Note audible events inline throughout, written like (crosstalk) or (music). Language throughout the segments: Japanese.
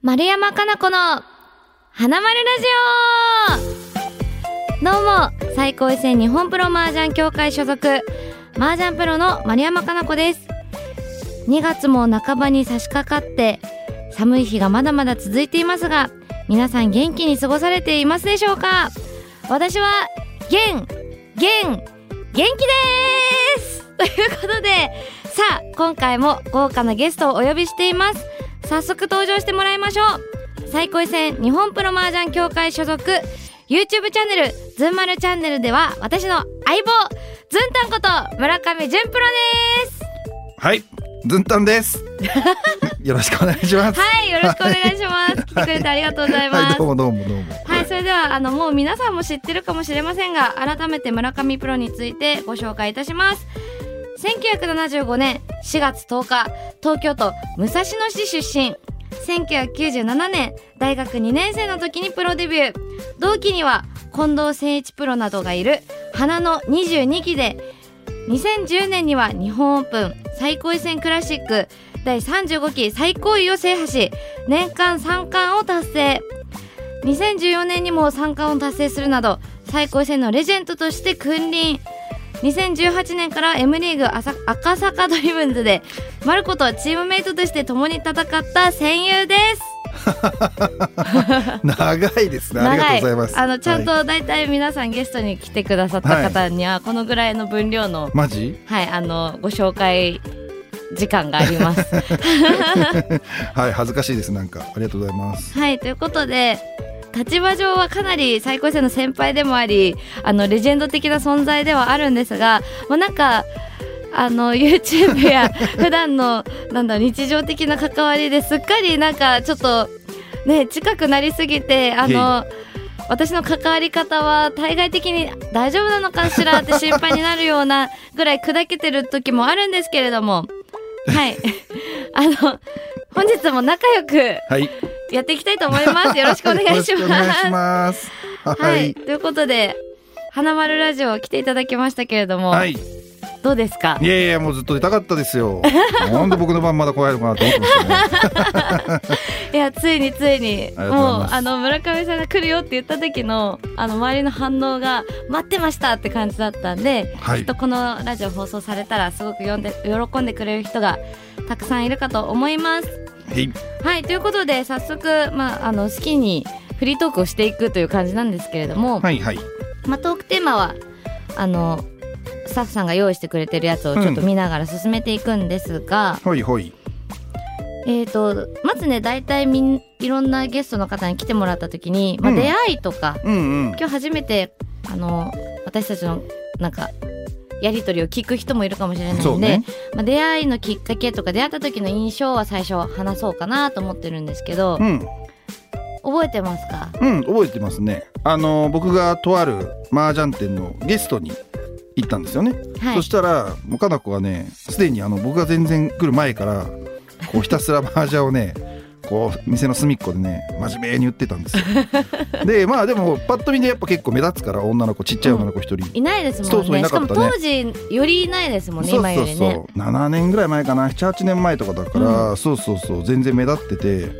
丸山かな子の花丸ラジオ。どうも最高位戦日本プロ麻雀協会所属麻雀プロの丸山かな子です。2月も半ばに差し掛かって寒い日がまだまだ続いていますが皆さん元気に過ごされていますでしょうか？私は元元元気です！ということでさあ今回も豪華なゲストをお呼びしています。早速登場してもらいましょう。最高位戦日本プロ麻雀協会所属。YouTube チャンネルズンマルチャンネルでは私の相棒ズンタンこと村上純プロです。はい、ズンタンです。(laughs) よろしくお願いします。はいよろしくお願いします。来てくれてありがとうございます。はい、どうもどうもどうも。はい、それではあのもう皆さんも知ってるかもしれませんが改めて村上プロについてご紹介いたします1975年4月10日東京都武蔵野市出身。1997年大学2年生の時にプロデビュー。同期には近藤誠一プロなどがいる花の22期で2010年には日本オープン最高位戦クラシック第35期最高位を制覇し年間3冠を達成。2014年にも三冠を達成するなど最高位戦のレジェンドとして君臨。2018年から M リーグ赤坂ドリブンズでまることチームメイトとして共に戦った戦友です長いですね。ありがとうございます。あのちゃんはいと大体皆さんゲストに来てくださった方にはこのぐらいの分量のマジ？はいあのご紹介時間があります (laughs) はい、恥ずかしいです。なんかありがとうございます。はいということで立場上はかなり最高生の先輩でもありあのレジェンド的な存在ではあるんですが、まあ、なんかあの YouTube や (laughs) 普段のなんだ日常的な関わりですっかりなんかちょっとね近くなりすぎてあの私の関わり方は対外的に大丈夫なのかしらって心配になるようなぐらい砕けてる時もあるんですけれども。はい。(laughs) あの本日も仲良くはい。やっていきたいと思います。よろしくお願いします。ます。ははい、い。ということで、花丸ラジオ来ていただきましたけれども、はい。いどうですか？やいやもうずっと出たかったですよ。(laughs) なんで僕の番まだ来ないのかなと思ってましたね。(laughs) いや、ついについに、もう、あの、村上さんが来るよって言った時の、あの、周りの反応が、待ってましたって感じだったんで、はいきっとこのラジオ放送されたら、すごく読んで、喜んでくれる人が、たくさんいるかと思います。はい。はい、ということで、早速、まあ、あの、好きにフリートークをしていくという感じなんですけれども、はいはい。まあ、トークテーマはあのスタッフさんが用意してくれてるやつをちょっと見ながら進めていくんですが、ほいほい。えー、とまずね大体みんいろんなゲストの方に来てもらった時に、まあ、うん出会いとか、うんうん。今日初めてあの私たちのなんかやり取りを聞く人もいるかもしれないんで、ね。まあ、出会いのきっかけとか出会った時の印象は最初話そうかなと思ってるんですけど、うん。覚えてますか？うん、覚えてますね。あの僕がとある麻雀店のゲストに行ったんですよね。はいそしたらもうかな子がねすでにあの僕が全然来る前からこうひたすら麻雀をねこう店の隅っこでね真面目に言ってたんですよ。(laughs) でまあでもパッと見でやっぱ結構目立つから女の子ちっちゃい女の子一人。いないですもんね。そうそういなしかもかったね。当時よりいないですもんねそう今よりね。そうそう7年ぐらい前かな。78年前とかだから、そうそうそう。全然目立ってて。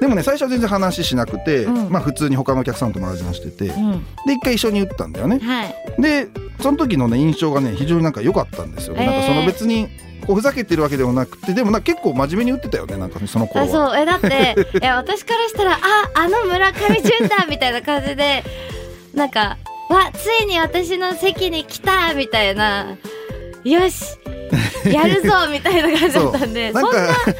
でもね最初は全然話しなくて、うん。まあ普通に他のお客さんと麻雀してて、うん。で一回一緒に打ったんだよね。はい。でその時のね印象がね非常になんか良かったんですよ、ねえー。なんかその別にこうふざけてるわけでもなくてでもな結構真面目に打ってたよねなんかねその頃あはそう。えだって (laughs) いや私からしたらああの村上淳だみたいな感じでなんかわついに私の席に来たみたいな。よしやるぞみたいな感じだったんで (laughs) そんななんか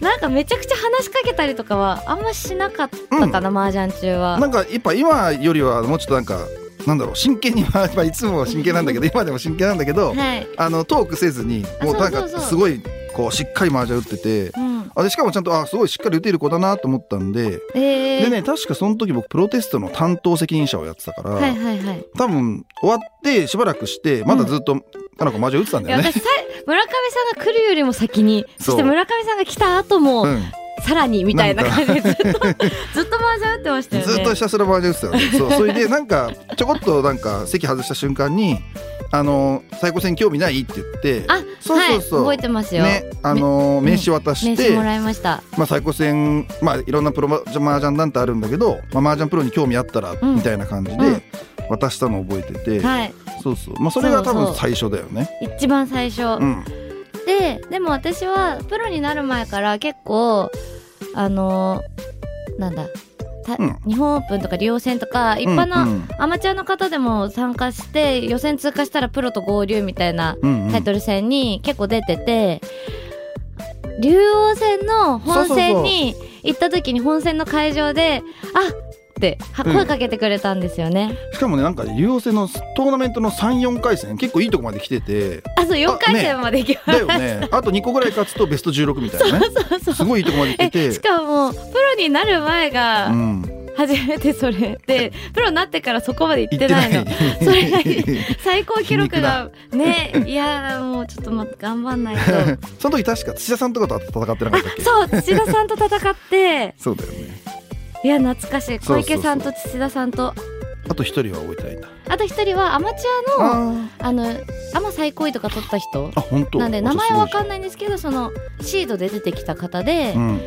なんかめちゃくちゃ話しかけたりとかはあんましなかったかな、麻雀中は。なんかやっぱ今よりはもうちょっとなんかなんだろう真剣に (laughs) まあいつも真剣なんだけど (laughs) 今でも真剣なんだけど、はい、あのトークせずにあもうなんかすごいこうしっかり麻雀打っててうん、あでしかもちゃんとあすごいしっかり打てる子だなと思ったんでえー、でね確かその時僕プロテストの担当責任者をやってたから、はいはいはい。多分終わってしばらくしてまだずっと、かなこ麻雀打ってたんいだよね。村上さんが来るよりも先にそして村上さんが来た後も、うんさらにみたいな感じでずっと (laughs) ずっと麻雀打ってましたよね。ずっとひたすら麻雀打ってたよね。(laughs) そうそれでなんかちょこっとなんか席外した瞬間にあの最高戦興味ないって言ってあそうそうそう、はい、覚えてますよ、ねあの名刺渡して、名刺もらいました。まあ、最高戦、まあ、いろんなプロマージャン団体あるんだけど、まあ、麻雀プロに興味あったら、うん。みたいな感じうん。で渡したのを覚えてて、はい。そうそう、まあ、それが多そうそう。分最初だよね。一番最初、うん、ででも私はプロになる前から結構あのーなんだたうん。日本オープンとかリオ戦とか一般うんのアマチュアの方でも参加して予選通過したらプロと合流みたいなタイトル戦に結構出てて竜王戦の本戦に行った時に本戦の会場で「あっ!」って声かけてくれたんですよね。しかもねなんか竜王戦のトーナメントの34回戦結構いいとこまで来ててあそう4回戦まで行きまだした。よね。あと2個ぐらい勝つとベスト16みたいな。ねそうそうすごいいいとこまで来て (laughs) えてしかもプロになる前がうん、初めてそれで (laughs) プロになってからそこまで行ってないの。それが最高記録がねいやもうちょっと待って頑張んないと。(laughs) その時確か土田さんとかと戦ってなかったっけ？そう土田さんと戦って。そうだよねいや懐かしい。小池さんと土田さんと。あと一人は覚えてないんだ。あと一人はアマチュアのああのアマ最高位とか取った人あ本当？なんで名前は分かんいないんですけどそのシードで出てきた方で、うん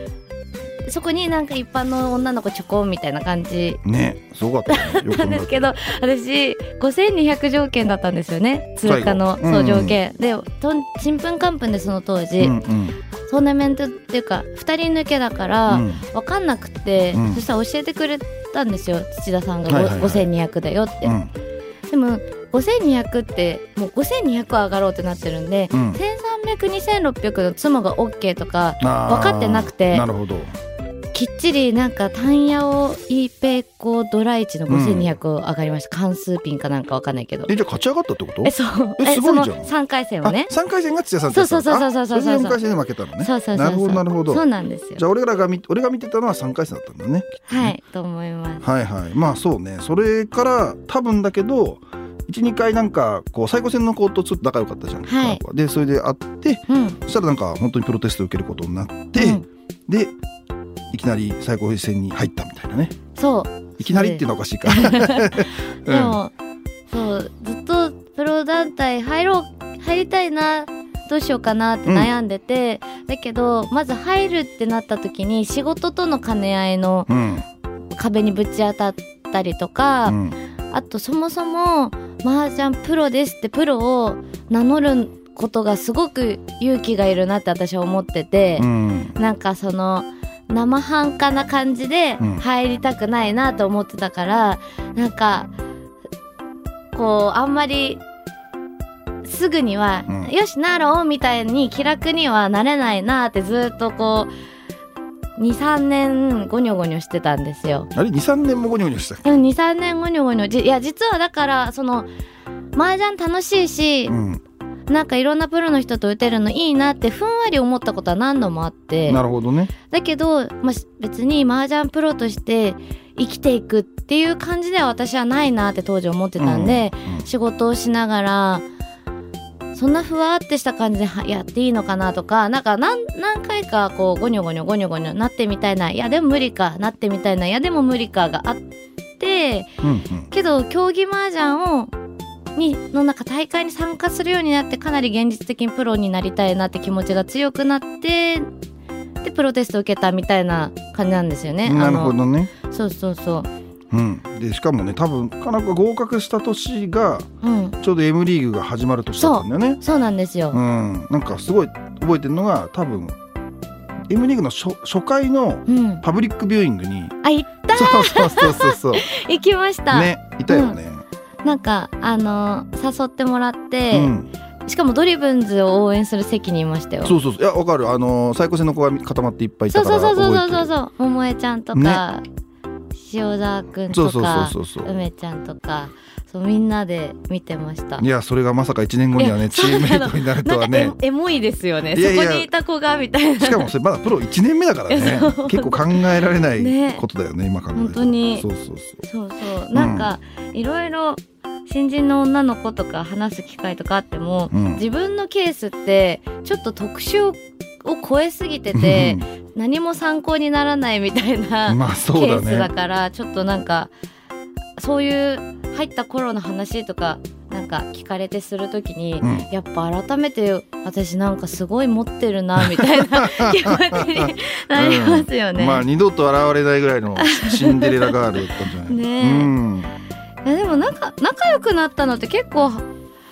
そこになんか一般の女の子ちょこんみたいな感じ。ねすごかったね。なんですけど私5200条件だったんですよね。通過のそう条件、でとんちんぷんかんぷんでその当時、うんうん。トーナメントっていうか2人抜けだから、うん。分かんなくて、うん。そしたら教えてくれたんですよ土田さんが、はいはいはい。5200だよって、うん。でも5200ってもう5200上がろうってなってるんで、うん。13002600の妻が OK とか分かってなくて。なるほどきっちりなんか単ヤオイペコドライチの5200上がりました、関数ピンかなんか分かんないけど。えじゃあ勝ち上がったってこと？えそう。えすごいじゃん。その3回戦をね。あ三回戦が土屋さんそうそうそうそうそうそうあれで四回戦で負けたのね。そうそうそうそうなるほどなるほど。そうなんですよ。じゃあ俺らが見俺が見てたのは三回戦だったんだね。はいと思います。はいはい。まあそうね。それから多分だけど12回なんかこう最高戦の子とちょっと仲良かったじゃん、はい。でそれで会ってうん。そしたらなんか本当にプロテスト受けることになって、うん。でいきなり最高戦に入ったみたいなね。そう。いきなりっていうのはおかしいか、(laughs) でも、そうずっとプロ団体入ろう入りたいなどうしようかなって悩んでて、だけどまず入るってなった時に仕事との兼ね合いのうん。壁にぶち当たったりとか、うん。あとそもそも麻雀プロですってプロを名乗ることがすごく勇気がいるなって私は思っててう、ん。なんかその生半可な感じでうん。入りたくないなと思ってたから、なんかこうあんまりすぐには、うん。よしなろうみたいに気楽にはなれないなってずっとこう23年ゴニョゴニョしてたんですよ。あれ？23年もゴニョゴニョしたでも23年ゴニョゴニョじいや実はだからその麻雀楽しいし、うんなんかいろんなプロの人と打てるのいいなってふんわり思ったことは何度もあって。なるほどね。だけど、まあ、し別に麻雀プロとして生きていくっていう感じでは私はないなって当時思ってたんで、うん仕事をしながらそんなふわってした感じではやっていいのかなとかなんか何何回かこうゴニョゴニョゴニョゴニョなってみたいないやでも無理かなってみたいないやでも無理かがあってうんうん。けど競技麻雀をにのなんか大会に参加するようになってかなり現実的にプロになりたいなって気持ちが強くなってでプロテスト受けたみたいな感じなんですよね。なるほどねそうそうそう。うんでしかもね多分かな子が合格した年がうん。ちょうど M リーグが始まる年だったんだよねそうなんですよ。うんなんかすごい覚えてるのが多分 M リーグの初初回のうん。パブリックビューイングにあ、行った (laughs) そうそうそうそうそう (laughs) 行きました。ねいたよね、なんか、あのー誘ってもらって、うん、しかもドリブンズを応援する席にいましたよ。そうそうそう。いやわかる。あのー最高位戦の子が固まっていっぱいいそたからうそうそうそうそうそう。桃江ちゃんとか、塩沢くんとか、梅ちゃんとか、そうみんなで見てました。いやそれがまさか1年後にはいねやチームメイトになるとはね。かエモいですよね。そこにいた子がみたいな。しかもそれまだプロ1年目だからね。(laughs) 結構考えられないねことだよね今考えると。本当に。そうそうそう。そうそう。なんか、いろいろ新人の女の子とか話す機会とかあっても、うん。自分のケースってちょっと特殊を超えすぎてて、何も参考にならないみたいなまあケそうだースだねからちょっとなんかそういう入った頃の話とかなんか聞かれてするときに、うん。やっぱ改めて私なんかすごい持ってるなみたいな (laughs) 気持ちになりますよね。まあ二度と現れないぐらいのシンデレラガールだったんじゃない？ねえ。うん。いやでもなんか仲良くなったのって結構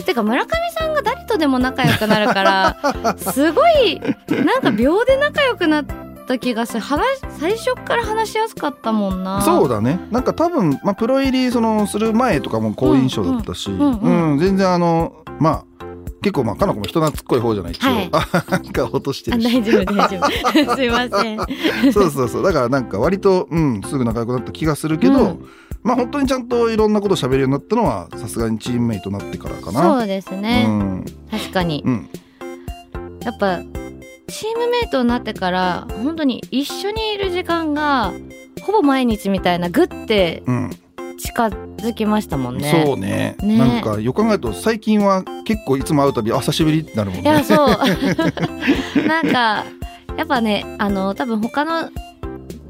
てか村上さんが誰とでも仲良くなるからすごいなんか秒で仲良くなった気がする。話最初から話しやすかったもんな。そうだね。なんか多分、まあ、プロ入りそのする前とかも好印象だったし、うんうん。うんうん全然あのまあ結構まあかな子も人懐っこい方じゃない一応、はい。あなんか落としてあるし。大丈夫大丈夫。(laughs) すいません。そうそうそう。だからなんか割と、うん、すぐ仲良くなった気がするけど、うん。まあ本当にちゃんといろんなこと喋るようになったのはさすがにチームメイトになってからかな。そうですね、うん。確かに。うん。やっぱチームメイトになってから本当に一緒にいる時間がほぼ毎日みたいなグッてうん。近づきましたもんね。そうね。ね。なんかよく考えると最近は結構いつも会うたびあ久しぶりってなるもんね。いやそう。(laughs) なんかやっぱねあの多分他の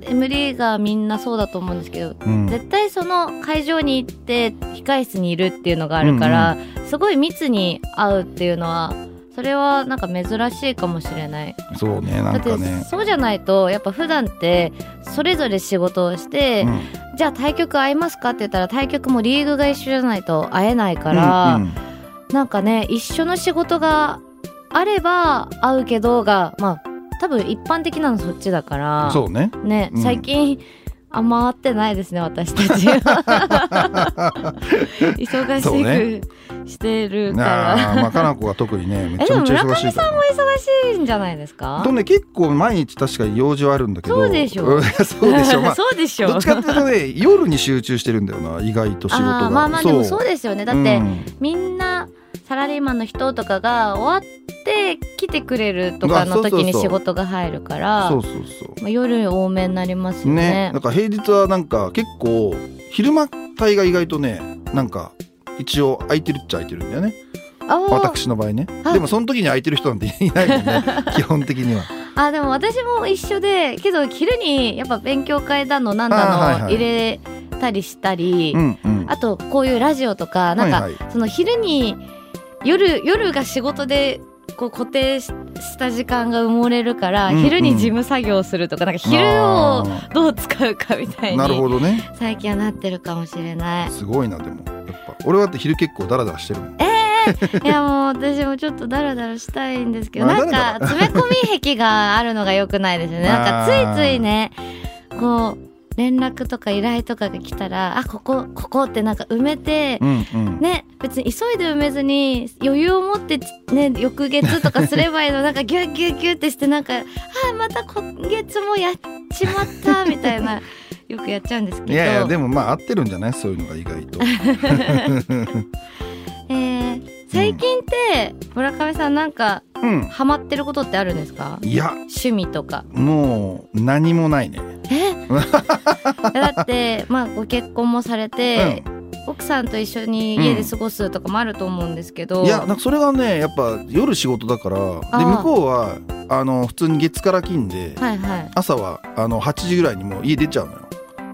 M リーガーみんなそうだと思うんですけどうん。絶対その会場に行って控室にいるっていうのがあるから、すごい密に会うっていうのはそれはなんか珍しいかもしれない。そうねなだってんかね。そうじゃないとやっぱ普段ってそれぞれ仕事をして、うん。じゃあ対局会いますかって言ったら対局もリーグが一緒じゃないと会えないから、うんうん。なんかね一緒の仕事があれば会うけどがまあ多分一般的なのそっちだから。そうね。ね、うん。最近あんま会ってないですね私たち (laughs) 忙そうねしてるかなら。あまあかな子が特にね (laughs) めちゃめちゃ忙しいから、ね。忙しいんじゃないですか？とね結構毎日確かに用事はあるんだけど。そうでしょう。ん (laughs) そうでしょまあそうでしょどっちかっていうとね (laughs) 夜に集中してるんだよな意外と仕事が。あーまあまあでもそうですよね。だって、うん。みんなサラリーマンの人とかが終わって来てくれるとかの時に仕事が入るからそうそうそう。まあ、夜多めになりますよね。ね。だから平日はなんか結構昼間帯が意外とねなんか一応空いてるっちゃ空いてるんだよね。私の場合ね。あ。でもその時に空いてる人なんていないもんね。(laughs) 基本的には。あでも私も一緒でけど昼にやっぱ勉強会だのなんだのはい入れたりしたり、あとこういうラジオとかなんか、はいはい。その昼に夜夜が仕事でこう固定しした時間が埋もれるから、うんうん。昼に事務作業するとかなんか昼をあどう使うかみたいーなるほにどね。最近はなってるかもしれない。すごいなでも。やっぱ俺はだって昼結構ダラダラしてるもん。いやもう私もちょっとダラダラしたいんですけどまあなんか詰め込み癖があるのが良くないですよね。なんかついついねこう連絡とか依頼とかが来たらあここここってなんか埋めてうんうん。ね別に急いで埋めずに余裕を持ってね翌月とかすればいいの。(laughs) なんかギュッギュッギュッってしてなんかあまた今月もやっちまった (laughs) みたいなよくやっちゃうんですけど。いやいやでもまあ合ってるんじゃない？そういうのが意外と。(laughs) えー最近って村上さんなんかうん。ハマってることってあるんですか？いや。趣味とか。もう何もないね。え？だって (laughs) まあご結婚もされて、奥さんと一緒に家で過ごすとかもあると思うんですけど、いやなんかそれがねやっぱ夜仕事だから。で向こうはあの普通に月から金ではいはい。朝はあの8時ぐらいにもう家出ちゃうのよ。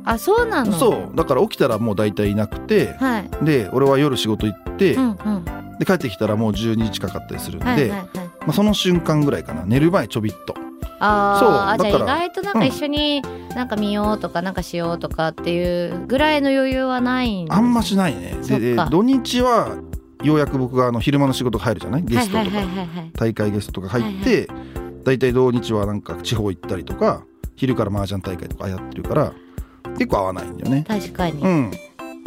あそうなの？そう。だから起きたらもう大体いなくてはい。で俺は夜仕事行って、うんうんで帰ってきたらもう12時近かったりするんで、はいはいはい。まあ、その瞬間ぐらいかな。寝る前ちょびっと。あそう。ーあじゃあ意外となんか一緒になんか見ようとかなんかしようとかっていうぐらいの余裕はないんあんましないね。でで土日はようやく僕があの昼間の仕事入るじゃない？ゲストとか、はいはいはいはい。はい大会ゲストとか入って、大体土日はなんか地方行ったりとか昼から麻雀大会とかやってるから結構合わないんだよね。確かに、うん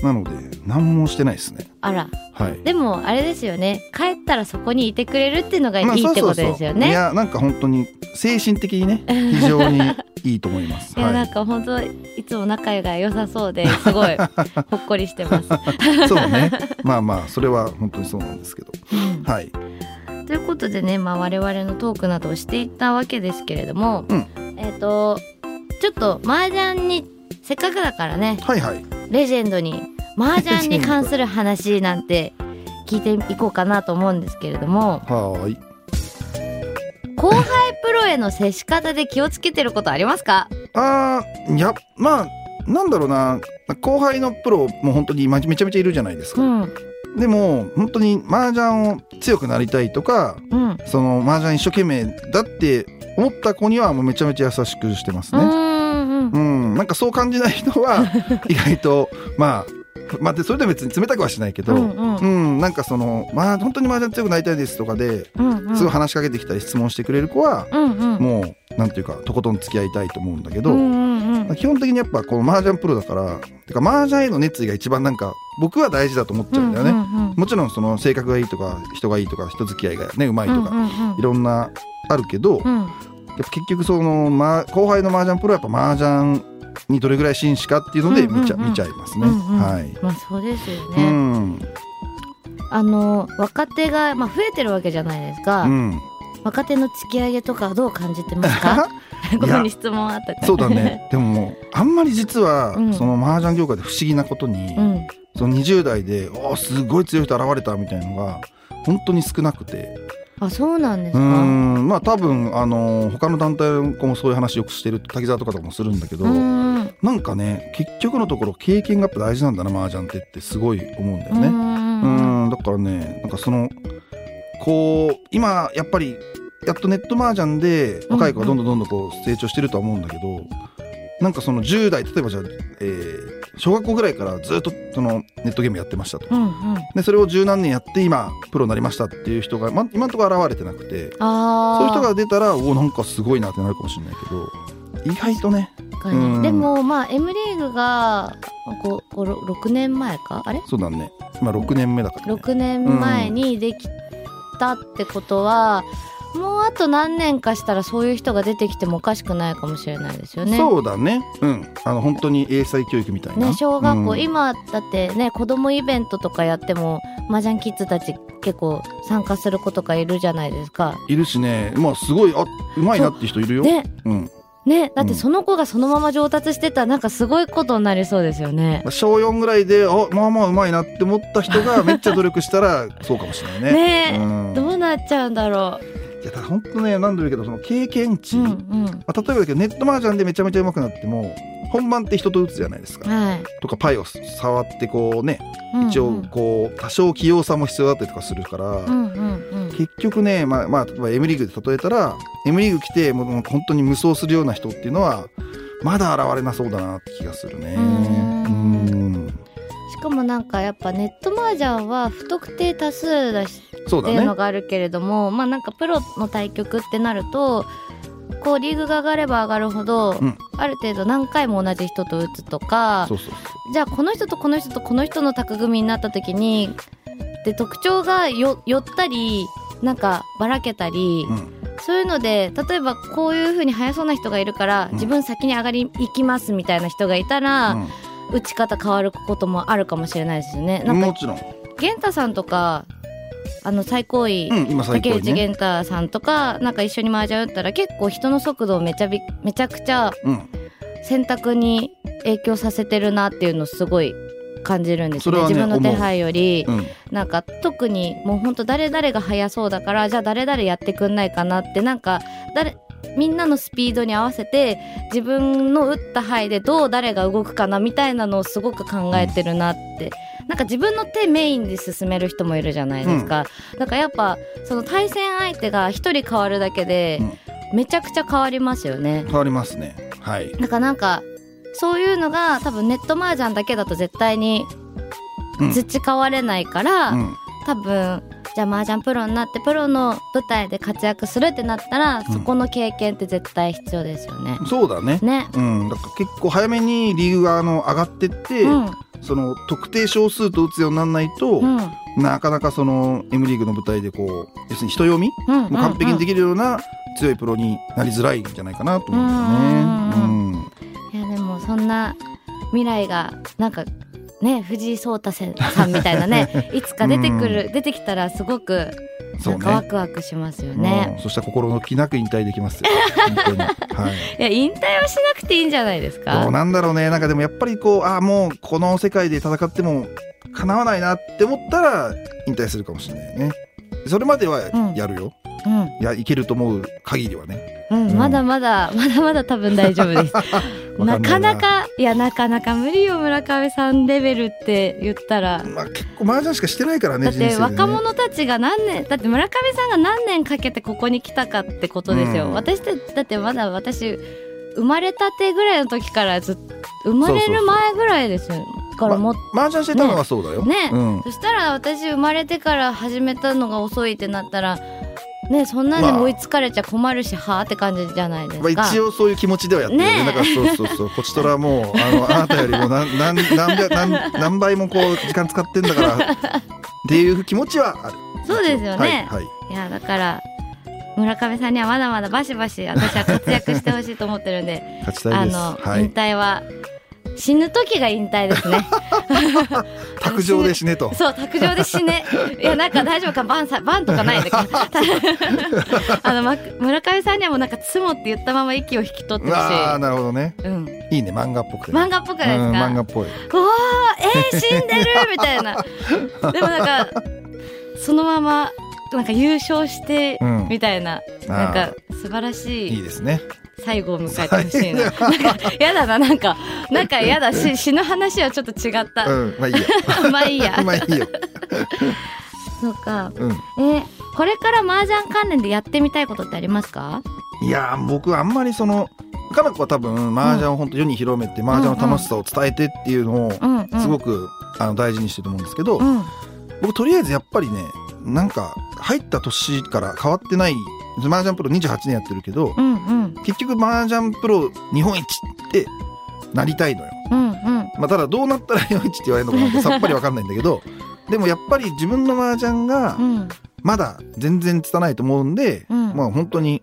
なので何もしてないですね。あら。はい。でもあれですよね。帰ったらそこにいてくれるっていうのがいまあいってことですよね、いやなんか本当に精神的にね (laughs) 非常にいいと思います。いや、なんはか本当いつも仲が良さそうで (laughs) すごいほっこりしてます。い (laughs) そうね。まあまあそれは本当にそうなんですけど。うん。はい。ということでね、まあ、我々のトークなどをしていったわけですけれども、うん。えっ、とちょっと麻雀にせっかくだからねはいはい。レジェンドに麻雀に関する話なんて聞いていこうかなと思うんですけれどもはーい。後輩プロへの接し方で気をつけてることありますか？あーいやまあなんだろうな。後輩のプロも本当にまめちゃめちゃいるじゃないですか、うん。でも本当に麻雀を強くなりたいとかうん。その麻雀一生懸命だって思った子にはもうめちゃめちゃ優しくしてますね。うんうん。うん、なんかそう感じない人は (laughs) 意外とまあまあでそれでも別に冷たくはしないけど、ううん。んうんなんかそのまあ本当に麻雀強くなりたいですとかでうんうん。すごい話しかけてきたり質問してくれる子は、うんうん。もうなんていうかとことん付き合いたいと思うんだけど、うんうんうん。基本的にやっぱこの麻雀プロだからてか麻雀への熱意が一番なんか僕は大事だと思っちゃうんだよね。うんうんうん。もちろんその性格がいいとか人がいいとか人付き合いがねうまいとか、うんうんうん。いろんなあるけど、やうん。っぱ結局その、ま、後輩の麻雀プロはやっぱ麻雀にどれぐらい真摯かっていうので見ちゃ,、見ちゃいますね。はい。まあそうですようね、ん。あの若手が、まあ、増えてるわけじゃないですか、うん。若手の突き上げとかどう感じてますか？(laughs) (laughs) ここに質問あったそうだね。でもあんまり実は、うんその麻雀業界で不思議なことに、うんその20代で「おーすごい強い人現れた」みたいのが本当に少なくてあそうなんですうかん。まあ多分あの他の団体もそういう話よくしてる滝沢とかとかもするんだけど、うん。なんかね結局のところ経験がやっぱ大事なんだな麻雀ってってすごい思うんだよね。うん。うん。だからねなんかそのこう今やっぱりやっとネット麻雀で若い子がどんどんどんどんこう成長してるとは思うんだけど、なんかその10代例えばじゃあ、えー小学校ぐらいからずっとそのネットゲームやってましたと。うんうん。でそれを十何年やって今プロになりましたっていう人が、ま、今のところ現れてなくて。そういう人が出たらおなんかすごいなってなるかもしれないけど意外とね。うん。でもまあ M リーグがこうこう6年前か？あれ？そうだね。今6年目だから、ね、6年前にできたってことは、もうあと何年かしたらそういう人が出てきてもおかしくないかもしれないですよね。そうだね。うん。あの本当に英才教育みたいな、ね、小学校、うん。今だってね子供イベントとかやっても麻雀キッズたち結構参加する子とかいるじゃないですか。いるしね。まあすごいあうまいなって人いるよ、ね。うん、ね。だってその子がそのまま上達してたらなんかすごいことになりそうですよね。小4ぐらいであまあまあうまいなって思った人がめっちゃ努力したらそうかもしれないね。(laughs) ね。え、うん、どうなっちゃうんだろいやだ本当ね何度も言うけどその経験値、う。うんまうん。あ、例えばだけどネット麻雀でめちゃめちゃ上手くなっても本番って人と打つじゃないですか。はい。とかパイを触ってこうねうん一応こう多少器用さも必要だったりとかするから、うんうんうん。結局ねまあまあ例えば M リーグで例えたら M リーグ来てもう本当に無双するような人っていうのはまだ現れなそうだなって気がするね。うーんうんしかもなんかやっぱネット麻雀は不特定多数だしそうだね。っていうの。があるけれども、まあなんかプロの対局ってなるとこうリーグが上がれば上がるほど、うん。ある程度何回も同じ人と打つとかじゃあこの人とこの人とこの人のタッグ組になった時にで特徴がよ寄ったりなんかばらけたり、うん。そういうので例えばこういう風に速そうな人がいるから、うん。自分先に上がり行きますみたいな人がいたら、うん。打ち方変わることもあるかもしれないですよね。なんかもちろん、源太さんとかあの最高位、うん、今最竹内高にね、源太さんとかなんか一緒に麻雀打ったら結構人の速度をめちゃびめちゃくちゃうん、選択に影響させてるなっていうのをすごい感じるんですそれはねね自分の手配より、う。ん、なんか特にもうほんと誰々が速そうだからじゃあ誰々やってくんないかなってなんか誰みんなのスピードに合わせて自分の打った範囲でどう誰が動くかなみたいなのをすごく考えてるなって。なんか自分の手メインで進める人もいるじゃないですか。だからやっぱその対戦相手が一人変わるだけでめちゃくちゃ変わりますよね。変わりますねはいだからなんかそういうのが多分ネット麻雀だけだと絶対にうん培われないから、うん多分じゃあ麻雀プロになってプロの舞台で活躍するってなったら、ん。そこの経験って絶対必要ですよね。そうだね。ね。うん、だから結構早めにリーグがあの上がってって、うん。その特定少数と打つようにならないと、うん。なかなかその M リーグの舞台でこう要するに人読みうん。もう完璧にでききるような強いプロになりづらいんじゃないかなと思うん。だよね。うん。いやでもそんな未来がなんかね藤井聡太さんみたいなね (laughs) いつか出てくる、出てきたらすごくそうなんかワね。クワクしますようんね。そしたら心の気なく引退できますよ。(laughs) はい。いや引退はしなくていいんじゃないですどうか。なんだろうね。なんかでもやっぱりこう、ああ、もうこの世界で戦っても叶わないなって思ったら引退するかもしれないよね。それまではやるよ。うんいや、いけると思う限りはね。うん、うんまだまだまだまだ多分大丈夫です。なかなかいやなかなか無理よ村上さんレベルって言ったら。まあ結構麻雀しかしてないからねだって若者たちが何年だって村上さんが何年かけてここに来たかってことですよ、うん。私ってだってまだ私生まれたてぐらいの時からず生まれる前ぐらいですよ。だからもっ麻雀してたのはそうだよ。ね。うん。そしたら私生まれてから始めたのが遅いってなったらねそんなんでまあ追いつかれちゃ困るし、はあって感じじゃないですか、まあ、一応そういう気持ちではやってるよね。だからそうそうそう。こちとらもうあのあなたよりも何何何百何何倍もこう時間使ってんだからっていう気持ちはある。そうですよね。はい、はい、いやだから村上さんにはまだまだバシバシ私は活躍してほしいと思ってるんで (laughs) あの、い。退は死ぬ時が引退ですね。(laughs) 卓上で死ねと。そう卓上で死ね。いやなんか大丈夫かバンさバンとかないんだけど。(laughs) あの、ま、村上さんにはもうなんか「つも」って言ったまま息を引き取ってほしああいなるほどね。うん、いいね漫画っぽくてね、漫画っぽくないですか、うん漫画っぽい。うわーえー、死んでるみたいな。でもなんかそのままなんか優勝して、うん。みたいななんか素晴らしいいいですね。最後を迎えてほしいな。なんかやだななんかなんかやだし死ぬ話はちょっと違った、うん。まあいいや。(laughs) まあいいや。(laughs) まあいいよ。そうか。うん。えこれから麻雀関連でやってみたいことってありますか？いやー僕あんまりそのかな子は多分麻雀を本当世に広めて麻雀の楽しさを伝えてっていうのをすごくあの大事にしてると思うんですけど、うん僕とりあえずやっぱりねなんか入った年から変わってない麻雀プロ28年やってるけどうんうん。結局麻雀プロ日本一ってなりたいのよ、うんうん。まあ、ただどうなったら (laughs) 日本一って言われるのかなんてさっぱりわかんないんだけどでもやっぱり自分の麻雀がうん。まだ全然拙いと思うんで、うん。まあ本当に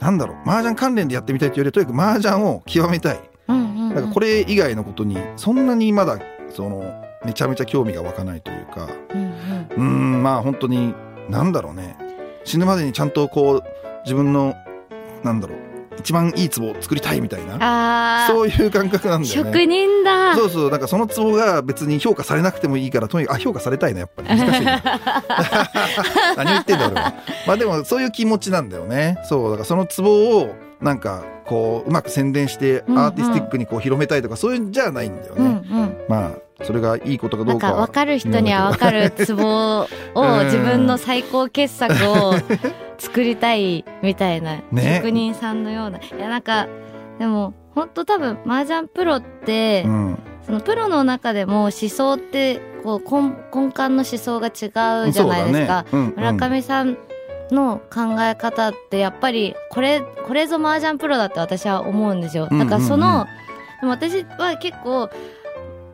なんだろう麻雀関連でやってみたいというよりはとにかく麻雀を極めたい。うんうん。なんかこれ以外のことにそんなにまだそのめちゃめちゃ興味が湧かないというか。うんうん。うーんまあ本当になんだろうね。死ぬまでにちゃんとこう自分のなんだろう一番いい壺を作りたいみたいな。そういう感覚なんだよね。職人だ。そうそうなんかその壺が別に評価されなくてもいいからとにかくあ評価されたいなやっぱり。難しいな。(laughs) 何を言ってんだ俺は。まあでもそういう気持ちなんだよね。そうだからその壺をなんかこううまく宣伝してうんうん。アーティスティックにこう広めたいとかそういうんじゃないんだよね、うんうん。まあそれがいいことかどうかは分かる人には分かるツボをうん自分の最高傑作を作りたいみたいなね。職人さんのような、いやなんかでも本当多分麻雀プロって、うん。そのプロの中でも思想ってこう根根幹の思想が違うじゃないですか、ね。うんうん。村上さんの考え方ってやっぱりこれこれぞ麻雀プロだって私は思うんですよ。だからその、うん。うんうんでも私は結構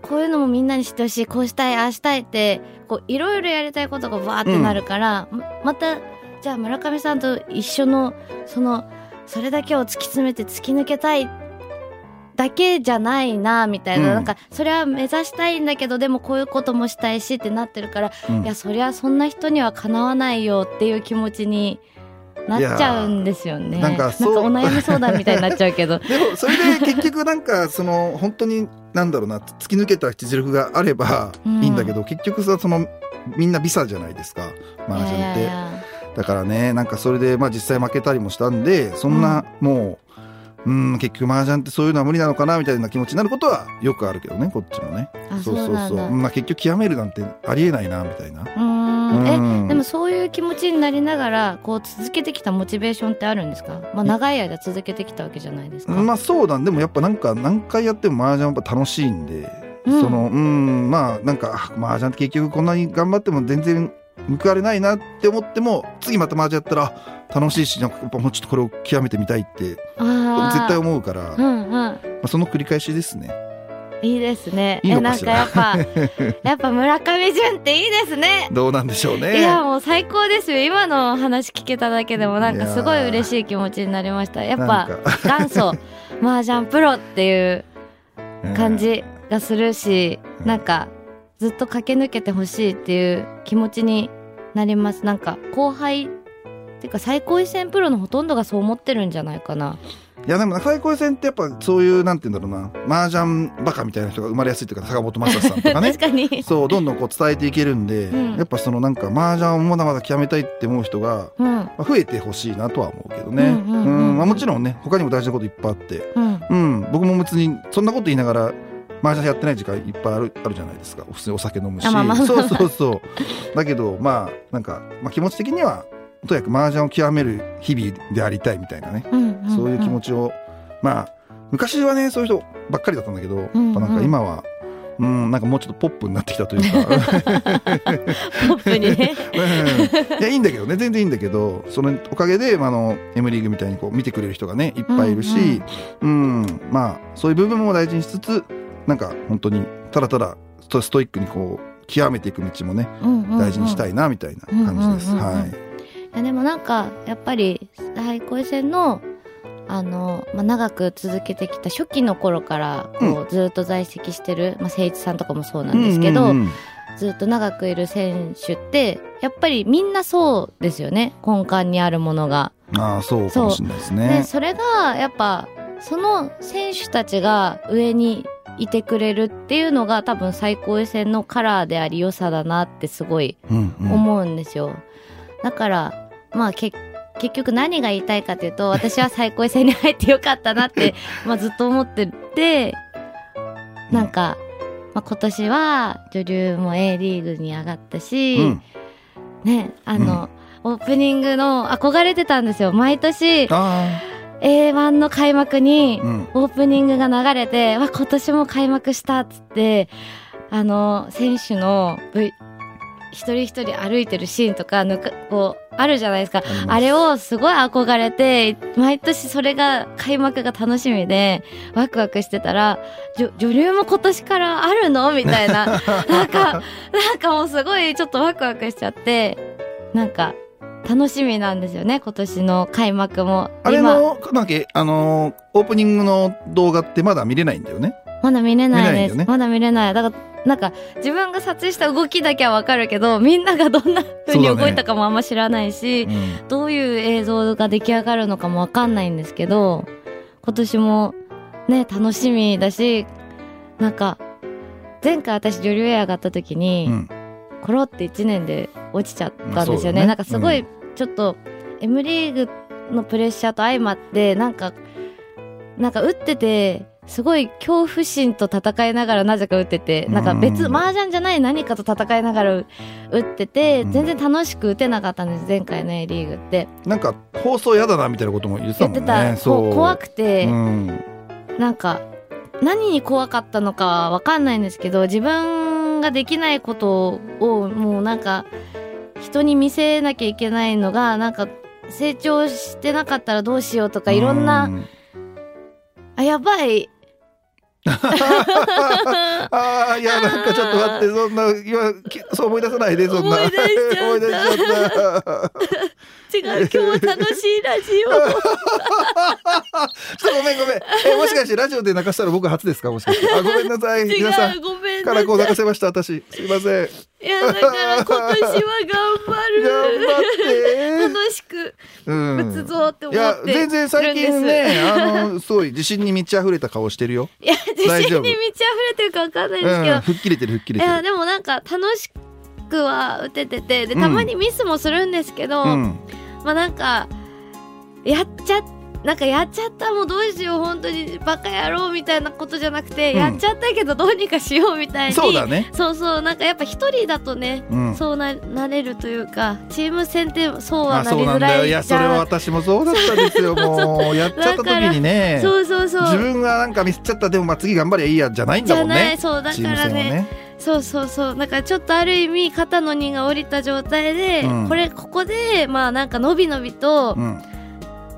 こういうのもみんなに知ってほしいこうしたいああしたいってこういろいろやりたいことがバーってなるから、ままたじゃあ村上さんと一緒のそのそれだけを突き詰めて突き抜けたいだけじゃないなみたいな、うん。なんかそれは目指したいんだけどでもこういうこともしたいしってなってるから、うん。いやそりゃそんな人にはかなわないよっていう気持ちになっちゃうんですよね。なんかそう。お悩み相談みたいになっちゃうけど。(laughs) でもそれで結局なんかその本当になんだろうな突き抜けた実力があればいいんだけど、結局さそのみんなビザじゃないですか麻雀って。いやいや。いやだからねなんかそれでまあ実際負けたりもしたんでそんなもううん結局麻雀ってそういうのは無理なのかなみたいな気持ちになることはよくあるけどねこっちもね。あそうそうそう。まあ結局極めるなんてありえないなみたいな。うーんえうん。でもそういう気持ちになりながらこう続けてきたモチベーションってあるんですか、まあ、長い間続けてきたわけじゃないですか。まあそうなんでもやっぱなんか何回やっても麻雀はやっぱ楽しいんで、うん。そのうんまあなんかあ麻雀って結局こんなに頑張っても全然報われないなって思っても次また麻雀やったらあ楽しいしなんかやっぱもうちょっとこれを極めてみたいって絶対思うから、まうんうん。あ、その繰り返しですね。いいですね。いいえなんのかやっぱ (laughs) やっぱ村上潤っていいですね。どうなんでしょうね。いやもう最高ですよ。今の話聞けただけでもなんかすごい嬉しい気持ちになりました。やっぱ元祖 (laughs) 麻雀プロっていう感じがするし、うんなんかずっと駆け抜けてほしいっていう気持ちになります。なんか後輩っていうか最高位戦プロのほとんどがそう思ってるんじゃないかないやでも最高戦ってやっぱそういうなんて言うんだろうな。麻雀バカみたいな人が生まれやすいというか坂本昌さんとかね。(laughs) 確かに。そうどんどんこう伝えていけるんで、うん。やっぱそのなんか麻雀をまだまだ極めたいって思う人が、増えてほしいなとは思うけどね、うんもちろんね他にも大事なこといっぱいあって、うん。うん、僕も別にそんなこと言いながら麻雀やってない時間いっぱいあるあるじゃないですか。普通にお酒飲むし、あまあまあ。そうそうそう。だけどまあなんか、まあ、気持ち的にはとにかく麻雀を極める日々でありたいみたいなね、うんんん。そういう気持ちをまあ昔はねそういう人ばっかりだったんだけど、うんうん。なんか今はうんなんかもうちょっとポップになってきたというか。ポップにね。うん。いやいいんだけどね。全然いいんだけどそのおかげで、まあ、あの M リーグみたいにこう見てくれる人がねいっぱいいるし、うんまあそういう部分も大事にしつつなんか本当にただただストイックにこう極めていく道もね大事にしたいいなみたいな感じです。うんうんうんうん。はいやでもなんかやっぱり大恋戦のあの、まあ、長く続けてきた初期の頃からこうずっと在籍してる、まあ、誠一さんとかもそうなんですけど、うんうんうんずっと長くいる選手ってやっぱりみんなそうですよね根幹にあるものが。ああそうかもしれないですでね。それがやっぱその選手たちが上にいてくれるっていうのが多分最高位戦のカラーであり良さだなってすごいうんうん思うんですよ。だからまあけ結局何が言いたいかというと私は最高位戦に入ってよかったなって (laughs) まあずっと思っててなんか、まあ、今年は女流も A リーグに上がったし、うん。ねあの、オープニングの憧れてたんですよ。毎年あ A1 の開幕にオープニングが流れて、わ、今年も開幕したっつって、あの、選手の、V、一人一人歩いてるシーンとか、ぬか、こう、あるじゃないですか。あれをすごい憧れて、毎年それが、開幕が楽しみで、ワクワクしてたら、女流も今年からあるの？みたいな。(laughs) なんか、なんかもうすごいちょっとワクワクしちゃって、なんか、楽しみなんですよね、今年の開幕も。あれ今のなんだっけあのーオープニングの動画ってまだ見れないんだよね？まだ見れないです。ねまだ見れない。だから、なんか、自分が撮影した動きだけはわかるけど、みんながどんな風にそうだね。動いたかもあんま知らないし、うん。どういう映像が出来上がるのかもわかんないんですけど、今年もね、楽しみだし、なんか、前回私女流へ上がった時に、うん。コロって1年で落ちちゃったんですよね。ね。なんかすごい、ちょっと、M リーグのプレッシャーと相まって、なんか、なんか打ってて、すごい恐怖心と戦いながらなぜか打ってて、なんか別、うん麻雀じゃない何かと戦いながら打ってて、うん。全然楽しく打てなかったんです、前回の A リーグって。なんか放送嫌だなみたいなことも言ってたもん言ってた、ね。怖くくて、うん。なんか、何に怖かったのかはわかんないんですけど、自分ができないことをもうなんか、人に見せなきゃいけないのが、なんか、成長してなかったらどうしようとか、いろんな、うあ、やばい。(laughs) ああいやなんかちょっと待ってそんな今きそう思い出さないでそんな。思い出しちゃった。違う、今日は楽しいラジ (laughs) ちょっとごめんごめん。えもしかしてラジオで泣かしたら僕初ですか？もしかして。あごめんなさい。オ。皆さん違う、ごめんからこう。泣かせました私。すいませんいや、だから今年は頑張る。楽しくうん。打つぞって思いやって全然最近ねあのすごい自信に満ち溢れた顔してるよ。いや、自信に満ち溢れてるかわかんないですけど、ん吹っ切れてる吹っ切いやれてる。でもなんか楽しくは打てててでうんたまにミスもするんですけど、うん。まあなんかやっちゃなんかやっちゃったもうどうしよう本当にバカ野郎みたいなことじゃなくて、うん。やっちゃったけどどうにかしようみたいにそうだね。(laughs) そうそうなんかやっぱ一人だとね、うん。そうななれるというかチーム戦ってそうはあそうなんだなりづらいよ。いやそれは私もそうだったんですよ。もうやっちゃった時にね。そうそうそう。自分がなんかミスっちゃったでもまあ次頑張りゃいいやじゃないんじゃだもんね。ないそうだからねそうそうそう。だからちょっとある意味肩の荷が下りた状態で、うん。これここでまあなんかのびのびと、うん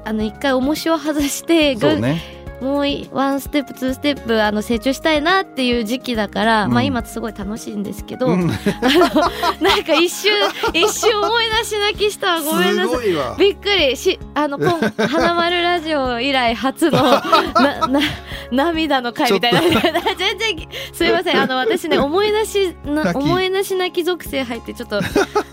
あの一回重しを外して、ぐね。もういワンステップツーステップあの成長したいなっていう時期だから、うん。まあ今すごい楽しいんですけど、うん。あのなんか一瞬 (laughs) 一瞬思い出し泣きしたわごめんなさい。びっくりしあの今花丸ラジオ以来初の (laughs) なな涙の回みたいな。(laughs) 全然すいません。あの私ね思い出しな思い出し泣き属性入ってちょっと。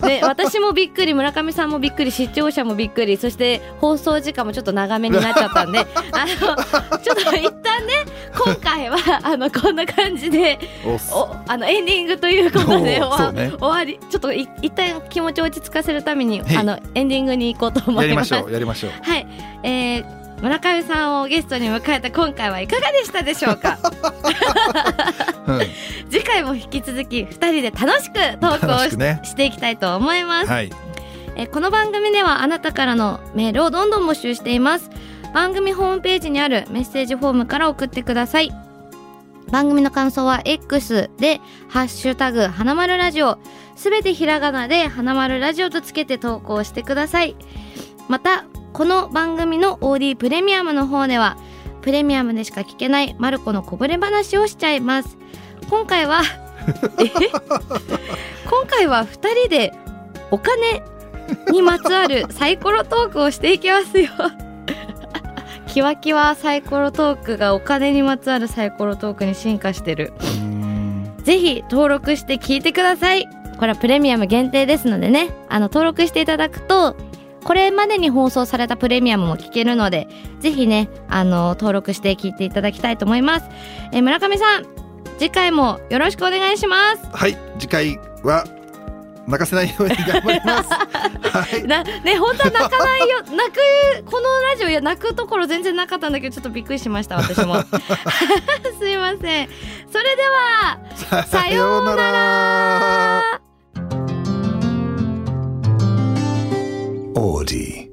ね (laughs) 私もびっくり村上さんもびっくり視聴者もびっくりそして放送時間もちょっと長めになっちゃったんで。(laughs) あのちょっと一旦ね今回はあのこんな感じでおあのエンディングということでね。終わり。ちょっとい一旦気持ちを落ち着かせるためにはい。あのエンディングに行こうと思やりいまますしょうやりましょう。はい、えー、村上さんをゲストに迎えた今回はいかがでしたでしょうか？うん次回も引き続き2人で楽しくトークをし,、ね。していきたいと思います、はい。えーこの番組ではあなたからのメールをどんどん募集しています。番組ホームページにあるメッセージフォームから送ってください。番組の感想は X で「ハッシュタグ花丸ラジオ」すべてひらがなで「花丸ラジオ」とつけて投稿してください。またこの番組の OD プレミアムの方ではプレミアムでしか聞けないマルコのこぼれ話をしちゃいます。今回は (laughs) え？今回は2人でお金にまつわるサイコロトークをしていきますよ。キワキワサイコロトークがお金にまつわるサイコロトークに進化してる。ぜひ登録して聞いてください。これはプレミアム限定ですのでね。あの登録していただくとこれまでに放送されたプレミアムも聞けるのでぜひねあの登録して聞いていただきたいと思います。えー村上さん次回もよろしくお願いします。はい次回は泣かせないように頑張ります。(laughs) はい。なね本当は泣かないよ (laughs) 泣くこのラジオいや泣くところ全然なかったんだけどちょっとびっくりしました私も。(laughs) すいません。それではさようなら Audi.